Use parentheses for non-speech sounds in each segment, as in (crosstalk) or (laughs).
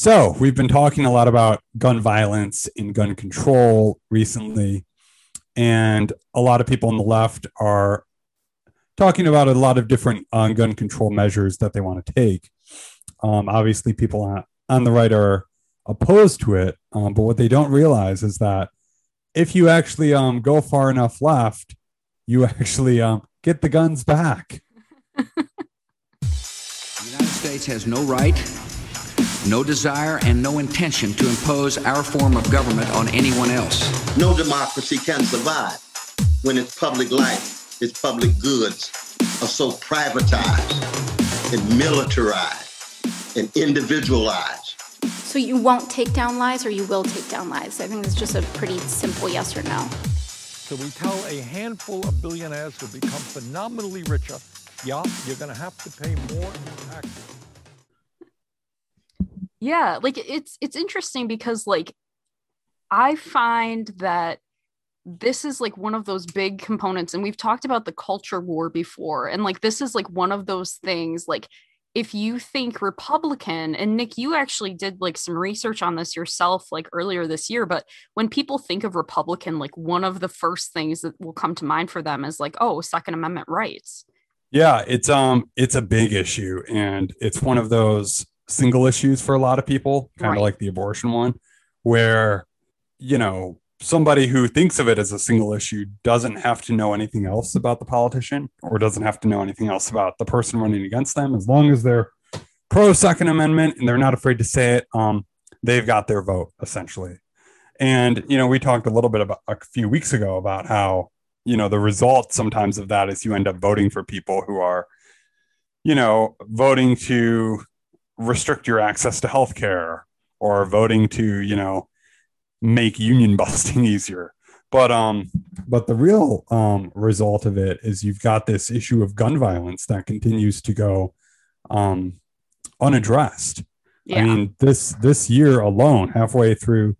So, we've been talking a lot about gun violence and gun control recently. And a lot of people on the left are talking about a lot of different uh, gun control measures that they want to take. Um, obviously, people on, on the right are opposed to it. Um, but what they don't realize is that if you actually um, go far enough left, you (laughs) actually um, get the guns back. (laughs) the United States has no right, no desire, and no intention to impose our form of government on anyone else. No democracy can survive when its public life, its public goods are so privatized and militarized and individualized so you won't take down lies or you will take down lies? I think it's just a pretty simple yes or no. So we tell a handful of billionaires who become phenomenally richer, yeah, you're going to have to pay more in taxes. Yeah, like it's it's interesting because like I find that this is like one of those big components and we've talked about the culture war before and like this is like one of those things like if you think Republican, and Nick, you actually did like some research on this yourself, like earlier this year, but when people think of Republican, like one of the first things that will come to mind for them is like, oh, Second Amendment rights. Yeah, it's um it's a big issue and it's one of those single issues for a lot of people, kind of right. like the abortion one, where you know, somebody who thinks of it as a single issue doesn't have to know anything else about the politician or doesn't have to know anything else about the person running against them as long as they're pro second amendment and they're not afraid to say it um, they've got their vote essentially and you know we talked a little bit about a few weeks ago about how you know the result sometimes of that is you end up voting for people who are you know voting to restrict your access to health care or voting to you know make union (laughs) busting easier. But um, but the real um result of it is you've got this issue of gun violence that continues to go um unaddressed. Yeah. I mean, this this year alone, halfway through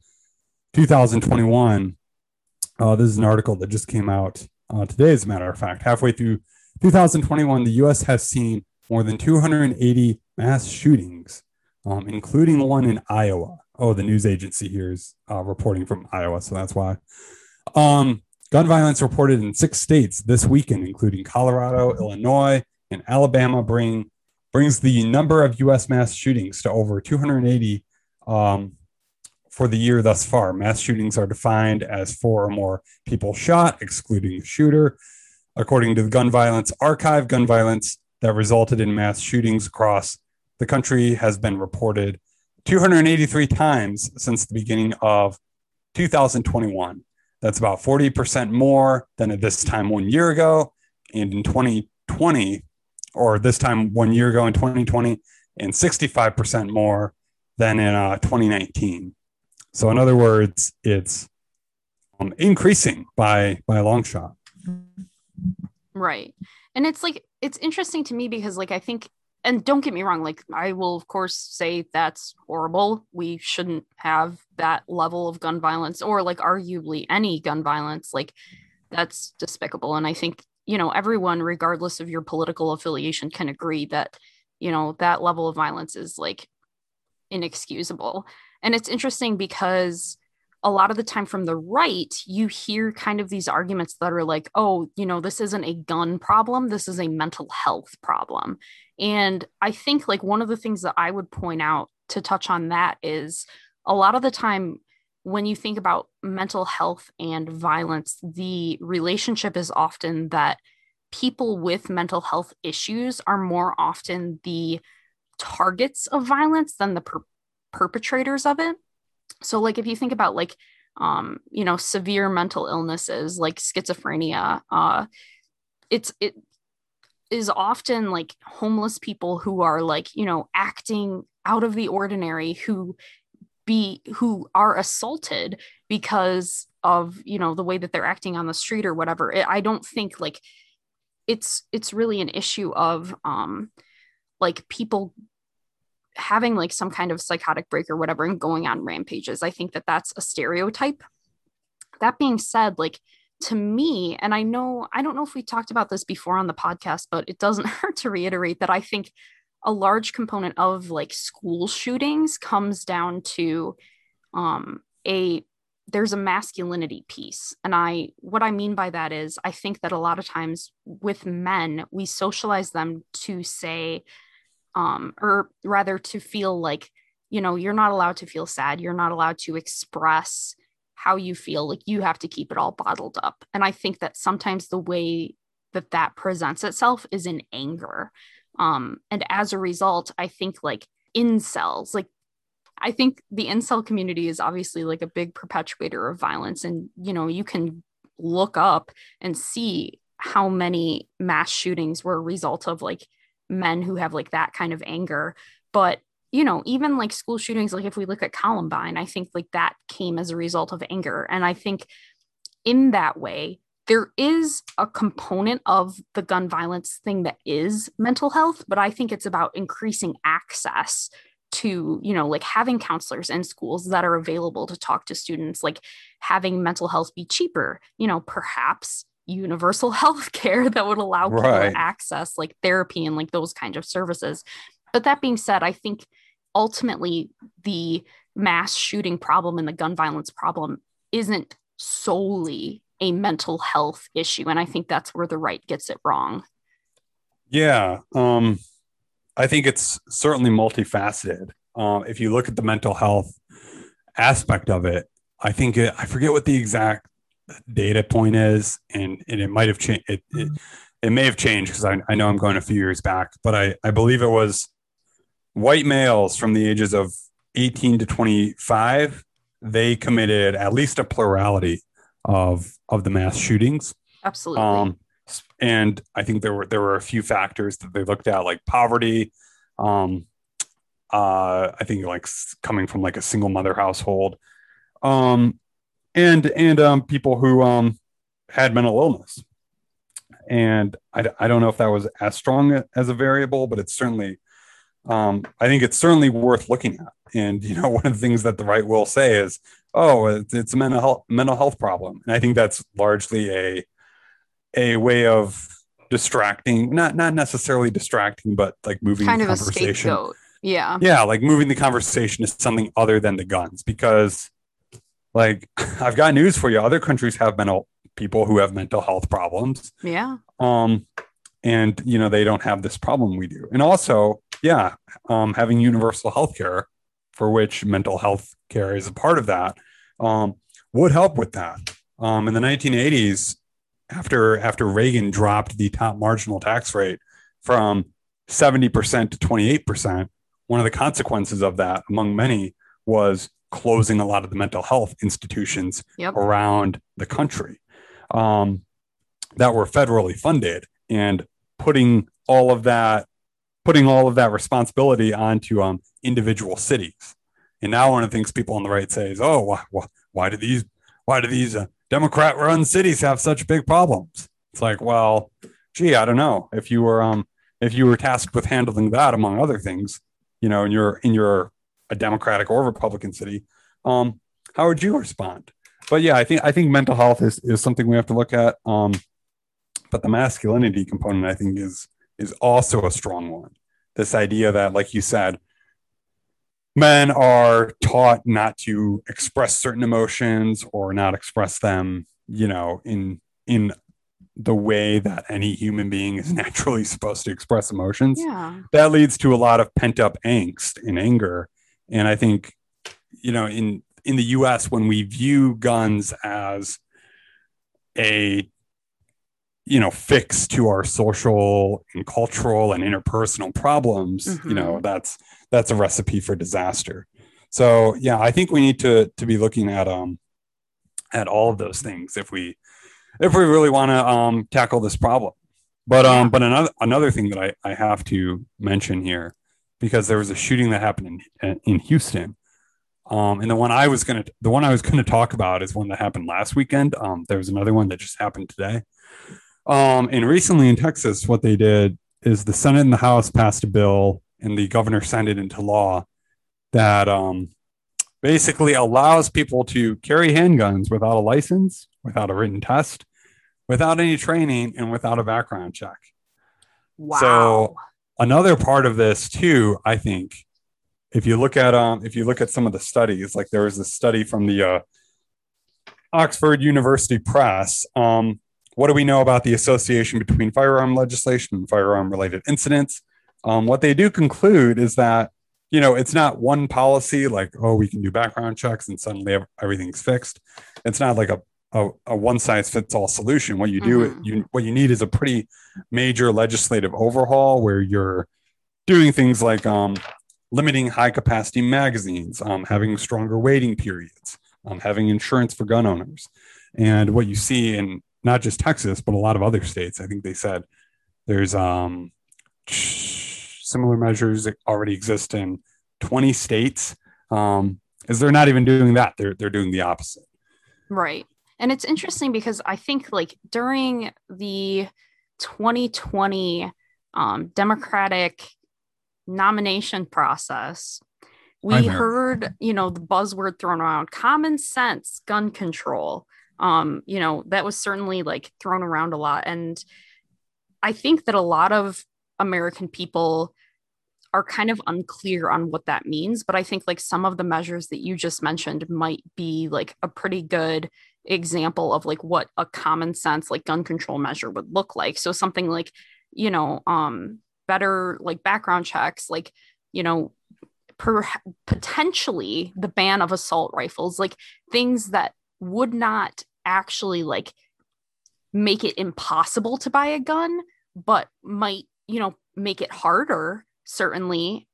2021, uh, this is an article that just came out uh, today, as a matter of fact. Halfway through 2021, the U.S. has seen more than 280 mass shootings, um, including one in Iowa oh, the news agency here is uh, reporting from Iowa, so that's why. Um, gun violence reported in six states this weekend, including Colorado, Illinois, and Alabama, bring brings the number of U.S. mass shootings to over 280 um, for the year thus far. Mass shootings are defined as four or more people shot, excluding the shooter. According to the Gun Violence Archive, gun violence that resulted in mass shootings across the country has been reported 283 times since the beginning of 2021. That's about 40% more than at this time one year ago. And in 2020, or this time one year ago in 2020, and 65% more than in uh, 2019. So, in other words, it's um, increasing by by a long shot. Right, and it's like it's interesting to me because, like, I think and don't get me wrong like i will of course say that's horrible. We shouldn't have that level of gun violence or like arguably any gun violence. Like that's despicable. And i think you know everyone regardless of your political affiliation can agree that you know that level of violence is like inexcusable. And it's interesting because a lot of the time from the right, you hear kind of these arguments that are like, oh, you know, this isn't a gun problem, this is a mental health problem. And I think like one of the things that I would point out to touch on that is a lot of the time when you think about mental health and violence, the relationship is often that people with mental health issues are more often the targets of violence than the per- perpetrators of it. So, like, if you think about like, um, you know, severe mental illnesses like schizophrenia, uh, it's it is often like homeless people who are like you know acting out of the ordinary who be who are assaulted because of you know the way that they're acting on the street or whatever. I don't think like it's it's really an issue of um like people having like some kind of psychotic break or whatever and going on rampages i think that that's a stereotype. That being said like to me, and I know, I don't know if we talked about this before on the podcast, but it doesn't (laughs) hurt to reiterate that I think a large component of like school shootings comes down to um a there's a masculinity piece. And i what i mean by that is i think that a lot of times with men we socialize them to say um or rather to feel like you know you're not allowed to feel sad. You're not allowed to express how you feel. Like you have to keep it all bottled up. And i think that sometimes the way that that presents itself is in anger. Um and as a result i think like incels like I think the incel community is obviously like a big perpetuator of violence. And, you know, you can look up and see how many mass shootings were a result of like men who have like that kind of anger. But, you know, even like school shootings, like if we look at Columbine, I think like that came as a result of anger. And I think in that way, there is a component of the gun violence thing that is mental health, but I think it's about increasing access to you know like having counselors in schools that are available to talk to students like having mental health be cheaper you know perhaps universal (laughs) health care that would allow people right. to access like therapy and like those kinds of services but that being said i think ultimately the mass shooting problem and the gun violence problem isn't solely a mental health issue and i think that's where the right gets it wrong yeah um I think it's certainly multifaceted. Um, if you look at the mental health aspect of it, I think it, I forget what the exact data point is, and, and it might have changed. It, it, it may have changed because I, I know I'm going a few years back, but I, I believe it was white males from the ages of 18 to 25. They committed at least a plurality of of the mass shootings. Absolutely. Um, and I think there were there were a few factors that they looked at, like poverty. Um, uh, I think like coming from like a single mother household, um, and and um, people who um, had mental illness. And I, I don't know if that was as strong as a variable, but it's certainly um, I think it's certainly worth looking at. And you know, (laughs) one of the things that the right will say is, "Oh, it's, it's a mental health mental health problem," and I think that's largely a a way of distracting, not not necessarily distracting, but like moving kind the of conversation. A Yeah. Yeah, like moving the conversation to something other than the guns because like (laughs) I've got news for you. Other countries have mental people who have mental health problems. Yeah. Um and you know they don't have this problem we do. And also, yeah, um having universal health care for which mental health care is a part of that um would help with that. Um in the 1980s after after Reagan dropped the top marginal tax rate from 70% to 28%, one of the consequences of that, among many, was closing a lot of the mental health institutions yep. around the country um, that were federally funded and putting all of that putting all of that responsibility onto um, individual cities. And now one of the things people on the right say is, "Oh, why, why, why do these why do these uh, Democrat run cities have such big problems. It's like, well, gee, I don't know. If you were um if you were tasked with handling that among other things, you know, in you're in your a Democratic or Republican city, um, how would you respond? But yeah, I think I think mental health is is something we have to look at. Um, but the masculinity component, I think, is is also a strong one. This idea that, like you said, men are taught not to express certain emotions or not express them you know in in the way that any human being is (laughs) naturally supposed to express emotions yeah. that leads to a lot of pent up angst and anger and i think you know in in the us when we view guns as a you know fix to our social and cultural and interpersonal problems mm-hmm. you know mm-hmm. that's that's a recipe for disaster. So yeah, I think we need to to be looking at um at all of those things if we if we really want to um tackle this problem. But um but another another thing that I, I have to mention here because there was a shooting that happened in in Houston. Um, and the one I was gonna the one I was gonna talk about is one that happened last weekend. Um, there was another one that just happened today. Um, and recently in Texas, what they did is the Senate and the House passed a bill and the governor signed it into law that um, basically allows people to carry handguns without a license, without a written test, without any training, and without a background check. Wow. So another part of this too, I think, if you look at um, if you look at some of the studies, like there was a study from the uh, Oxford University Press. Um, what do we know about the association between firearm legislation and firearm related incidents? Um, what they do conclude is that you know it's not one policy like oh we can do background checks and suddenly everything's fixed. It's not like a a, a one size fits all solution. What you do, mm-hmm. you what you need is a pretty major legislative overhaul where you're doing things like um, limiting high capacity magazines, um, having stronger waiting periods, um, having insurance for gun owners, and what you see in not just Texas but a lot of other states. I think they said there's um, similar measures that already exist in 20 states. Um, is they're not even doing that; they're they're doing the opposite. Right. And it's interesting because I think like during the 2020 um, Democratic nomination process, we heard, you know, the buzzword thrown around common sense, gun control. Um, you know, that was certainly like thrown around a lot. And I think that a lot of American people are kind of unclear on what that means. But I think like some of the measures that you just mentioned might be like a pretty good example of like what a common sense like gun control measure would look like. So something like you know um better like background checks like you know per- potentially the ban of assault rifles like things that would not actually like make it impossible to buy a gun but might you know make it harder certainly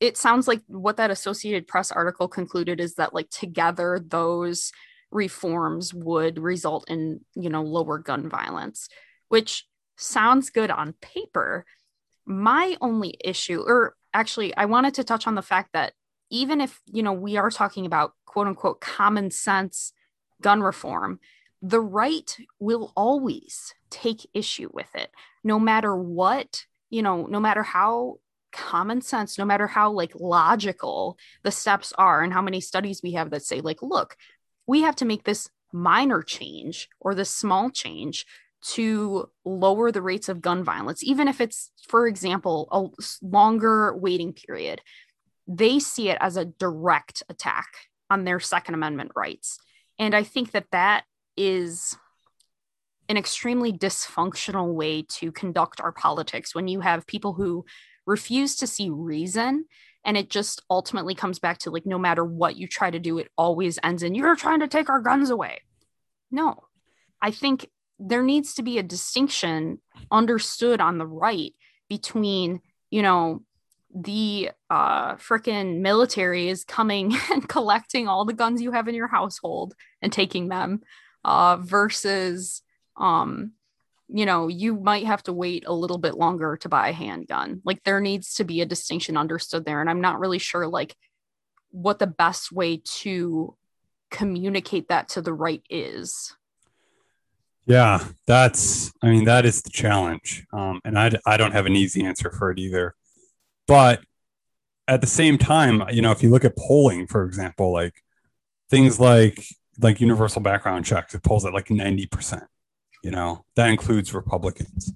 it sounds like what that Associated Press article concluded is that like together those reforms would result in you know lower gun violence, which sounds good on paper. My only issue, or actually, I wanted to touch on the fact that even if you know we are talking about quote unquote common sense gun reform, the right will always take issue with it, no matter what you know, no matter how common sense no matter how like logical the steps are and how many studies we have that say like look we have to make this minor change or this small change to lower the rates of gun violence even if it's for example a longer waiting period. They see it as a direct attack on their second amendment rights. And i think that that is an extremely dysfunctional way to conduct our politics when you have people who refuse to see reason and it just ultimately comes back to like no matter what you try to do it always ends in you're trying to take our guns away. No. I think there needs to be a distinction understood on the right between you know the uh freaking military is coming (laughs) and collecting all the guns you have in your household and taking them uh versus um you know, you might have to wait a little bit longer to buy a handgun. Like there needs to be a distinction understood there. And I'm not really sure like what the best way to communicate that to the right is. Yeah, that's, I mean, that is the challenge. Um, and I, I don't have an easy answer for it either. But at the same time, you know, if you look at polling, for example, like things like, like universal background checks, it polls at like 90% you know that includes republicans.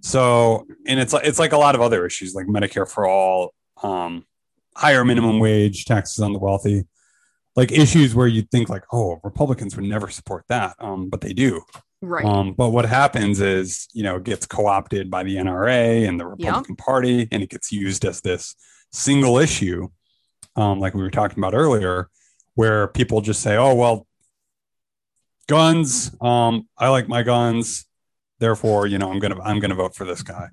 So and it's like it's like a lot of other issues like medicare for all um higher minimum wage taxes on the wealthy like issues where you'd think like oh republicans would never support that um but they do. Right. Um but what happens is you know it gets co-opted by the nra and the republican party and it gets used as this single issue um like we were talking about earlier where people just say oh well guns. Um, I like my guns. Therefore, you know, I'm gonna I'm gonna vote for this guy.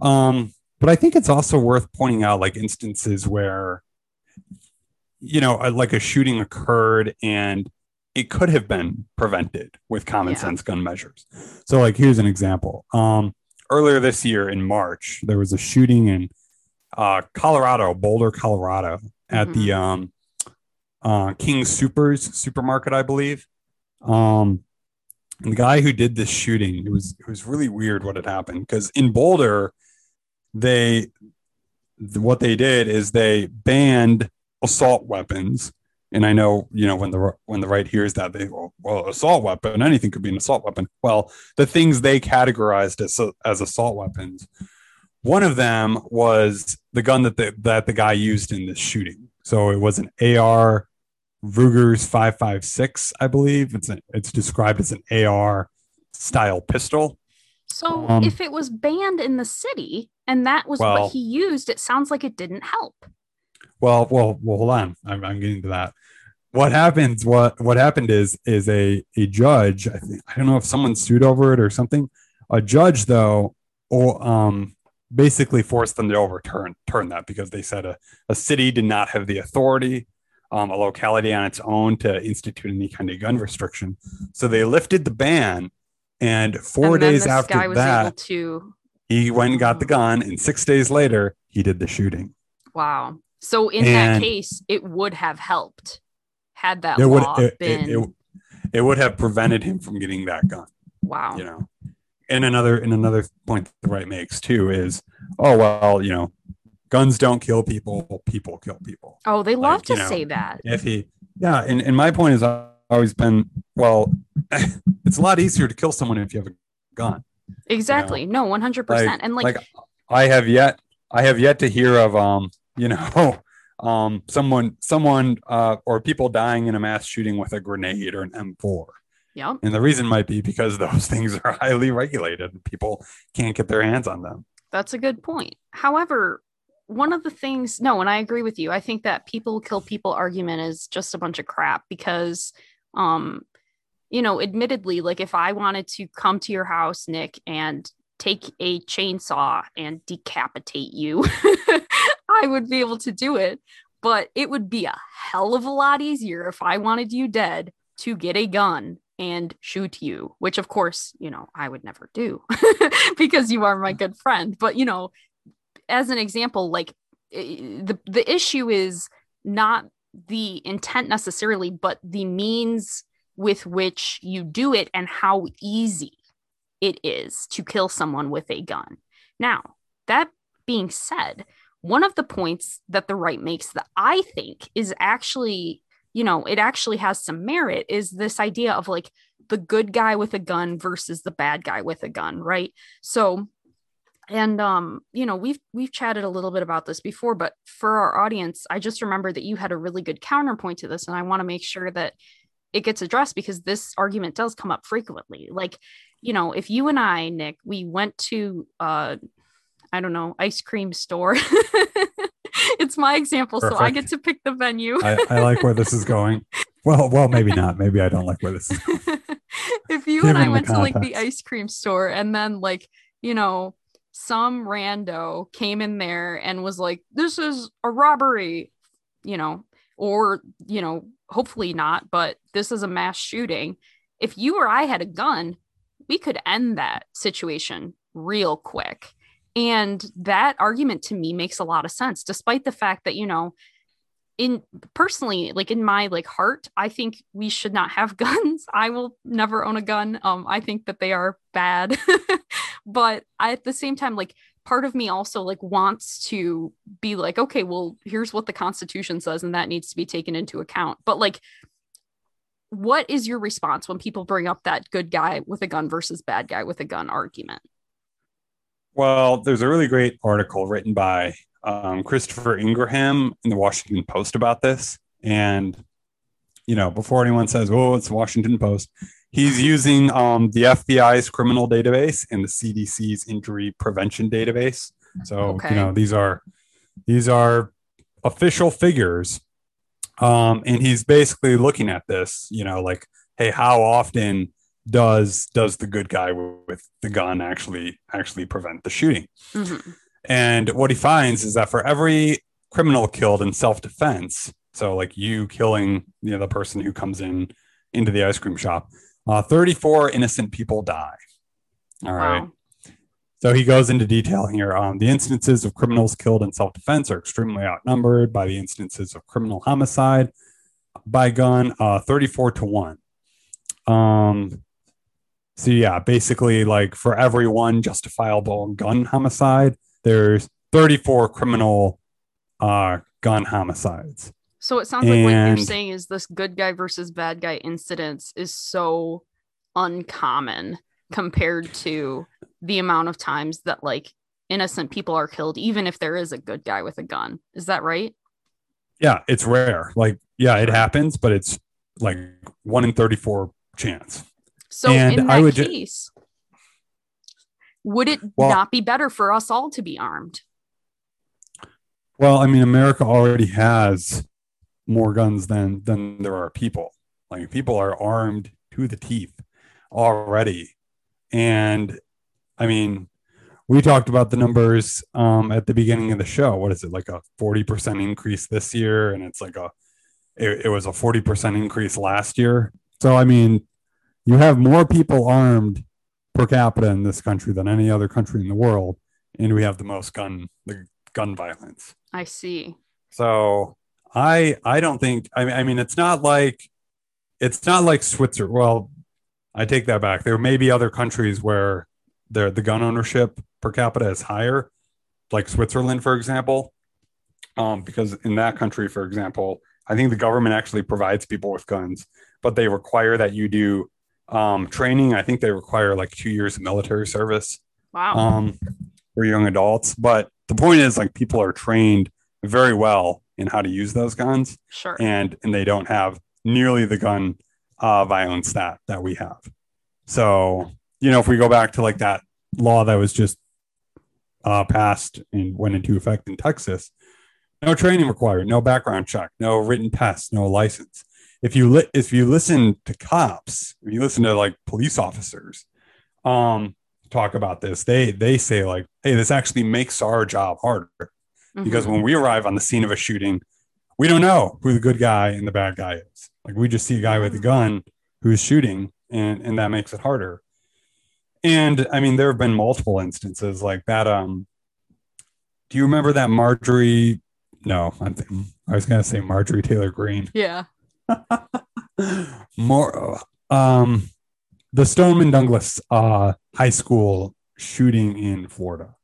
Um, but I think it's also worth pointing out like instances where, you know, like a shooting occurred and it could have been prevented with common yeah. sense gun measures. So, like, here's an example. Um, earlier this year in March, there was a shooting in uh, Colorado, Boulder, Colorado, at mm-hmm. the um, uh, King Soopers supermarket, I believe. Um, the guy who did this shooting, it was it was really weird what had happened because in Boulder, they what they did is they banned assault weapons. And I know, you know, when the when the right hears that, they well, well, assault weapon, anything could be an assault weapon. Well, the things they categorized as as assault weapons one of them was the gun that the, that the guy used in this shooting. So it was an AR Ruger's 556, I believe. It's a, it's described as an AR style pistol. So um, if it was banned in the city and that was well, what he used, it sounds like it didn't help. Well, well, well, hold on. I'm, I'm getting to that. What happens? What what happened is is a a judge. I think I don't know if someone sued over it or something. A judge though, or um, basically forced them to overturn turn that because they said a, a city did not have the authority, um, a locality on its own to institute any kind of gun restriction. So they lifted the ban, and four and days after that, to... he went and got the gun, and six days later, he did the shooting. Wow. So in and that case, it would have helped had that it law would, it, been. It, it, it would have prevented him from getting that gun. Wow. You know, and another and another point the right makes too is, oh well, you know, guns don't kill people, people kill people. Oh, they love like, to you know, say that. If he, yeah, and, and my point has always been, well, (laughs) it's a lot easier to kill someone if you have a gun. Exactly. You know? No, one hundred percent. And like, like, I have yet, I have yet to hear of, um, you know, (laughs) um, someone, someone, uh, or people dying in a mass shooting with a grenade or an M4. Yeah. And the reason might be because those (laughs) things are highly regulated and people can't get their hands on them. That's a good point. However, one of the things, no, and I agree with you. I think that people kill people argument is just a bunch of crap because, um, you know, admittedly, like if I wanted to come to your house, Nick, and take a chainsaw and decapitate you, (laughs) I would be able to do it. But it would be a hell of a lot easier if I wanted you dead to get a gun and shoot you, which of course, you know, I would never do (laughs) because you are my good friend. But, you know, as an example, like eh, the the issue is not the intent necessarily, but the means with which you do it and how easy it is to kill someone with a gun. Now, that being said, one of the points that the right makes that I think is actually, you know, it actually has some merit is this idea of like the good guy with a gun versus the bad guy with a gun, right? So and um you know we've we've chatted a little bit about this before but for our audience i just remember that you had a really good counterpoint to this and i want to make sure that it gets addressed because this argument does come up frequently. Like you know if you and i nick we went to uh i don't know ice cream store (laughs) it's my example Perfect. so i get to pick the venue. I, I, like where this is going. (laughs) Well well maybe not. Maybe i don't like where this is going. (laughs) If you Given and i went to like the ice cream store and then like you know some rando came in there and was like, this is a robbery, you know, or, you know, hopefully not, but this is a mass shooting. If you or I had a gun, we could end that situation real quick. And that argument to me makes a lot of sense, despite the fact that, you know, in personally like in my like heart i think we should not have (laughs) guns i will never own a gun um i think that they are bad (laughs) but at the same time like part of me also like wants to be like okay well here's what the constitution says and that needs to be taken into account. But like what is your response when people bring up that good guy with a gun versus bad guy with a gun argument? Well there's a really great article written by um, christopher ingraham in the washington post about this. And you know before anyone says oh it's washington post He's using um, the FBI's criminal database and the CDC's injury prevention database. So okay. you know these are these are official figures, um, and he's basically looking at this. You know, like, hey, how often does does the good guy with the gun actually actually prevent the shooting? Mm-hmm. And what he finds is that for every criminal killed in self defense, so like you killing you know the person who comes in into the ice cream shop, uh, 34 innocent people die. All right. Wow. So he goes into detail here. Um, the instances of criminals killed in self defense are extremely outnumbered by the instances of criminal homicide by gun, uh, 34 to 1. Um, so, yeah, basically, like for every one justifiable gun homicide, there's 34 criminal uh, gun homicides. So it sounds like what you're saying is this good guy versus bad guy incidents is so uncommon compared to the amount of times that like innocent people are killed, even if there is a good guy with a gun. Is that right? Yeah, it's rare. Like, yeah, it happens, but it's like one in 34 chance. So And in I that would ju- case, would it Well- not be better for us all to be armed? Well, I mean, America already has more guns than than there are people. Like people are armed to the teeth already, and I mean, we talked about the numbers um, at the beginning of the show. What is it like a forty percent increase this year, and it's like a it, it was a forty percent increase last year. So I mean, you have more people armed per capita in this country than any other country in the world, and we have the most gun the gun violence. I see. So I I don't think I mean I mean it's not like it's not like Switzerland. Well, I take that back. There may be other countries where the the gun ownership per capita is higher, like Switzerland, for example. Um, because in that country, for example, I think the government actually provides people with guns, but they require that you do um, training. I think they require like two years of military service Wow. um, for young adults. But the point is, like, people are trained very well in how to use those guns, sure. and and they don't have nearly the gun uh, violence that that we have. So you know, if we go back to like that law that was just uh, passed and went into effect in Texas, no training required, no background check, no written test, no license. If you li- if you listen to cops, if you listen to like police officers, um, talk about this, they they say like, hey, this actually makes our job harder because Mhm. when we arrive on the scene of a shooting, we don't know who the good guy and the bad guy is. Like we just see a guy with a gun who's shooting, and and that makes it harder. And I mean, there have been multiple instances like that. Um, do you remember that Marjorie? No, I'm I was gonna say Marjorie Taylor Greene. yeah. (laughs) More, um, the Stoneman Douglas uh, High School shooting in Florida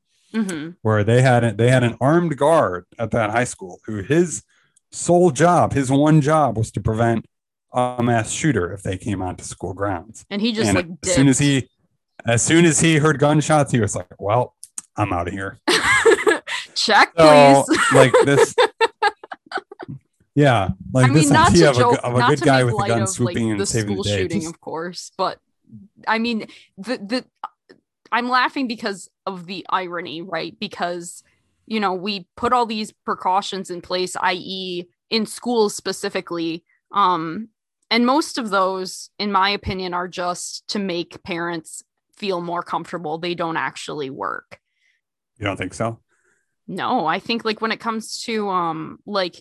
hmm where they had they had an armed guard at that high school who his sole job, his one job was to prevent a mass shooter if they came onto school grounds. And he just and like as soon as he as soon as he heard gunshots, he was like, Well, I'm out of here. (laughs) check, So please. like this (laughs) Yeah, like I this mean, not idea to of a, joke, g- of a not good to guy with a gun of swooping like and the saving school the day. shooting, just- of course. But I mean, the the I'm laughing because of the irony, right? Because you know we put all these precautions in place, i.e., in schools specifically, um, and most of those, in my opinion, are just to make parents feel more comfortable. They don't actually work. you don't think so? No, I think like when it comes to um like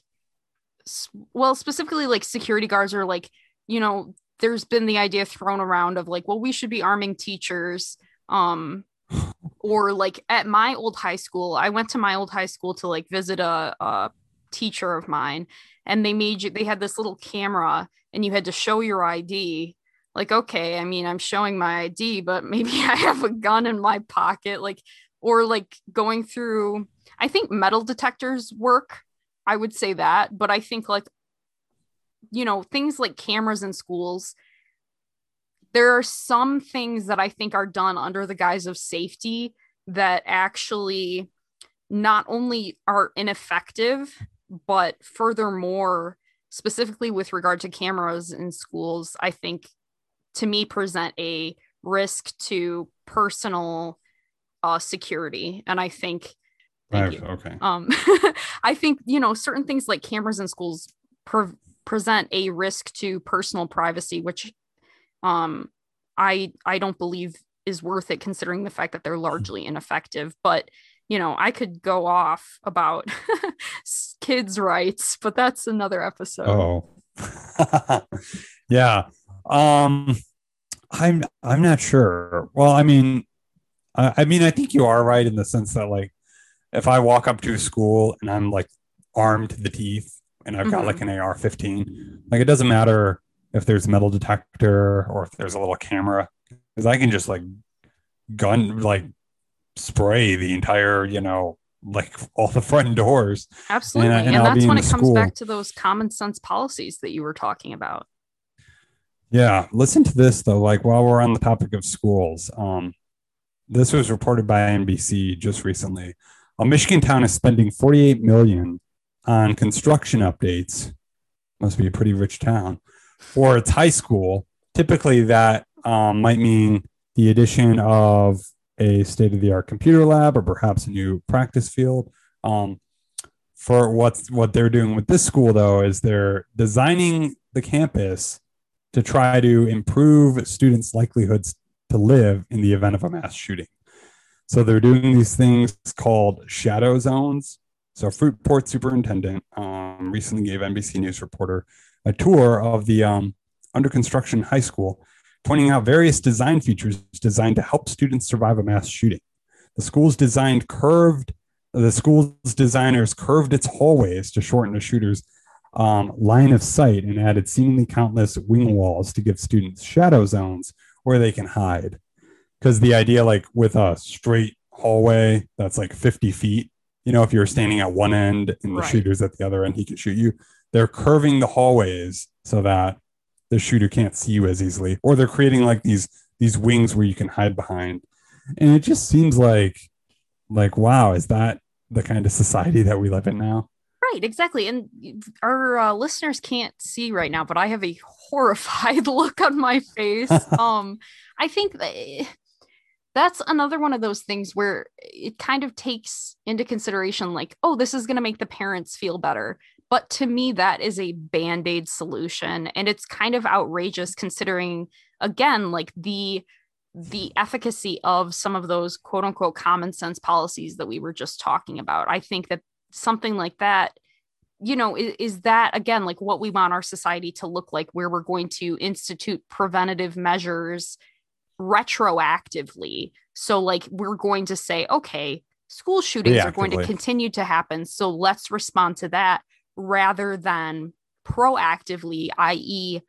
well specifically like security guards are like you know there's been the idea thrown around of like well we should be arming teachers um or like at my old high school I went to my old high school to like visit a, a teacher of mine and they made you they had this little camera and you had to show your ID like okay I mean I'm showing my ID but (laughs) maybe I have a gun in my pocket like or like going through I think metal detectors work. I would say that, but I think like you know, things like cameras in schools there are some things that I think are done under the guise of safety that actually not only are ineffective, but furthermore, specifically with regard to cameras in schools, I think to me present a risk to personal uh, security. And I think Thank Right, you. Okay. um (laughs) i think you know certain things like cameras in schools pre- present a risk to personal privacy which um i i don't believe is worth it considering the fact that they're largely ineffective but you know i could go off about (laughs) kids rights but that's another episode Oh, (laughs) yeah. Um, I'm I'm not sure. Well, I mean, I, I mean, I think you are right in the sense that like, if I walk up to a school and I'm like armed to the teeth and I've got Mhm. like an AR-15, like it doesn't matter if there's a metal detector or if there's a little camera, because I can just like gun like spray the entire, you know, like all the front doors. absolutely and and, I'll that's when it comes school. back to those common sense policies that you were talking about Yeah, listen to this though. Like while we're on the topic of schools, um, this was reported by NBC just recently. A Michigan town is spending 48 million on construction updates. Must be a pretty rich town for its high school. Typically, that um, might mean the addition of a state of the art computer lab or perhaps a new practice field. Um, for what's what they're doing with this school though is they're designing the campus to try to improve students' likelihoods to live in the event of a mass shooting. So they're doing these things called shadow zones. So Fruitport superintendent um, recently gave NBC News reporter a tour of the um, under construction high school, pointing out various design features designed to help students survive a mass shooting. The school's designed curved the school's designers curved its hallways to shorten the shooter's um, line of sight and added seemingly countless wing walls to give students shadow zones where they can hide. Because the idea, like with a straight hallway that's like 50 feet, you know, if you're standing at one end and the right. shooter's at the other end, he can shoot you. They're curving the hallways so that the shooter can't see you as easily, or they're creating like these these wings where you can hide behind. And it just seems like like wow, is that the kind of society that we live in now. Right, exactly. And our uh, listeners can't see right now, but I have a horrified (laughs) look on my face. (laughs) um, I think that that's another one of those things where it kind of takes into consideration, like, oh, this is going to make the parents feel better. But to me, that is a band aid solution. And it's kind of outrageous considering, again, like the the efficacy of some of those quote unquote common sense policies that we were just talking about. I think that something like that, you know, is, is, that again like what we want our society to look like, where we're going to institute preventative measures retroactively. So, like, we're going to say, okay, school shootings are going to continue to happen. So, let's respond to that rather than proactively, i.e.,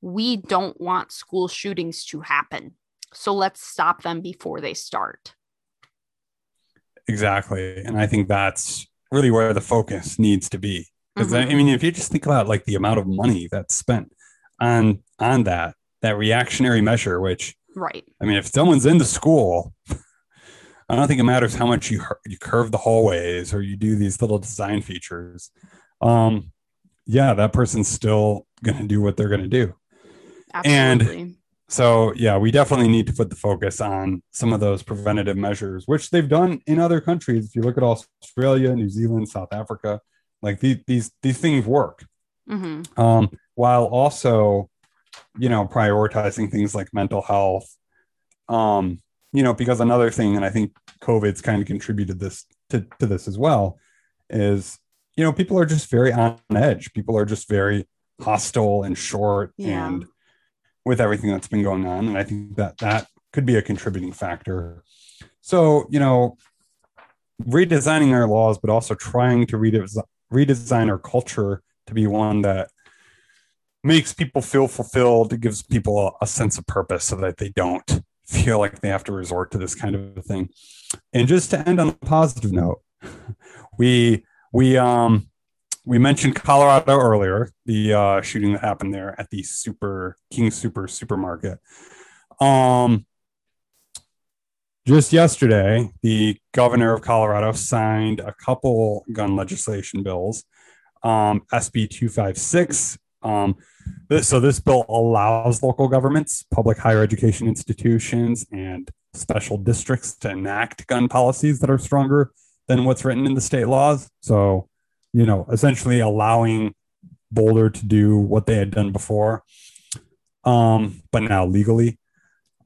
we don't want school shootings to happen so let's stop them before they start. Exactly. And I think that's really where the focus needs to be. Because mm-hmm. I mean, if you just think about like the amount of money that's spent on on that, that reactionary measure, which right. I mean, if someone's in the school, I don't think it matters how much you you curve the hallways or you do these little design features. Um, yeah, that person's still going to do what they're going to do. Absolutely. And so yeah, we definitely need to put the focus on some of those preventative measures, which they've done in other countries. If you look at Australia, New Zealand, South Africa, like these these these things work. Mm-hmm. Um, while also, you know, prioritizing things like mental health. Um, you know, because another thing, and I think COVID's kind of contributed this to, to this as well, is you know, people are just very on edge. People are just very hostile and short yeah. and with everything that's been going on. And I think that that could be a contributing factor. So, you know, redesigning our laws, but also trying to redesign, redesign our culture to be one that makes people feel fulfilled, it gives people a, a sense of purpose so that they don't feel like they have to resort to this kind of thing. And just to end on a positive note, (laughs) we we um we mentioned Colorado earlier, the uh, shooting that happened there at the Super King Super supermarket. Um, just yesterday, the governor of Colorado signed a couple gun legislation bills. Um, SB 256. Um, this, so, this bill allows local governments, public higher education institutions, and special districts to enact gun policies that are stronger than what's written in the state laws. So, you know, essentially allowing Boulder to do what they had done before, um, but now legally.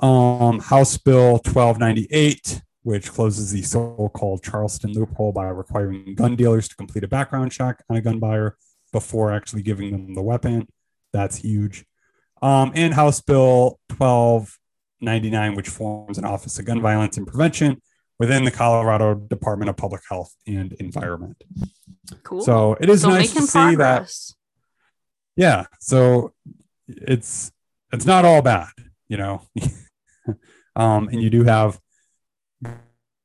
Um, House Bill 1298, which closes the so called Charleston loophole by requiring gun dealers to complete a background check on a gun buyer before actually giving them the weapon. That's huge. Um, and House Bill 1299, which forms an Office of Gun Violence and Prevention within the Colorado Department of Public Health and Environment. Cool. So it is so nice to see progress. that. Yeah. So it's it's not all bad, you know. (laughs) um, and you do have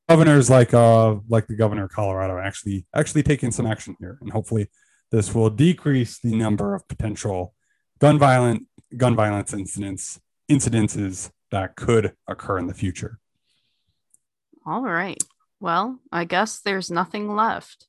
governors like uh like the governor of Colorado actually actually taking some action here, and hopefully this will decrease the number of potential gun violent gun violence incidents incidences that could occur in the future. All right. Well, I guess there's nothing left.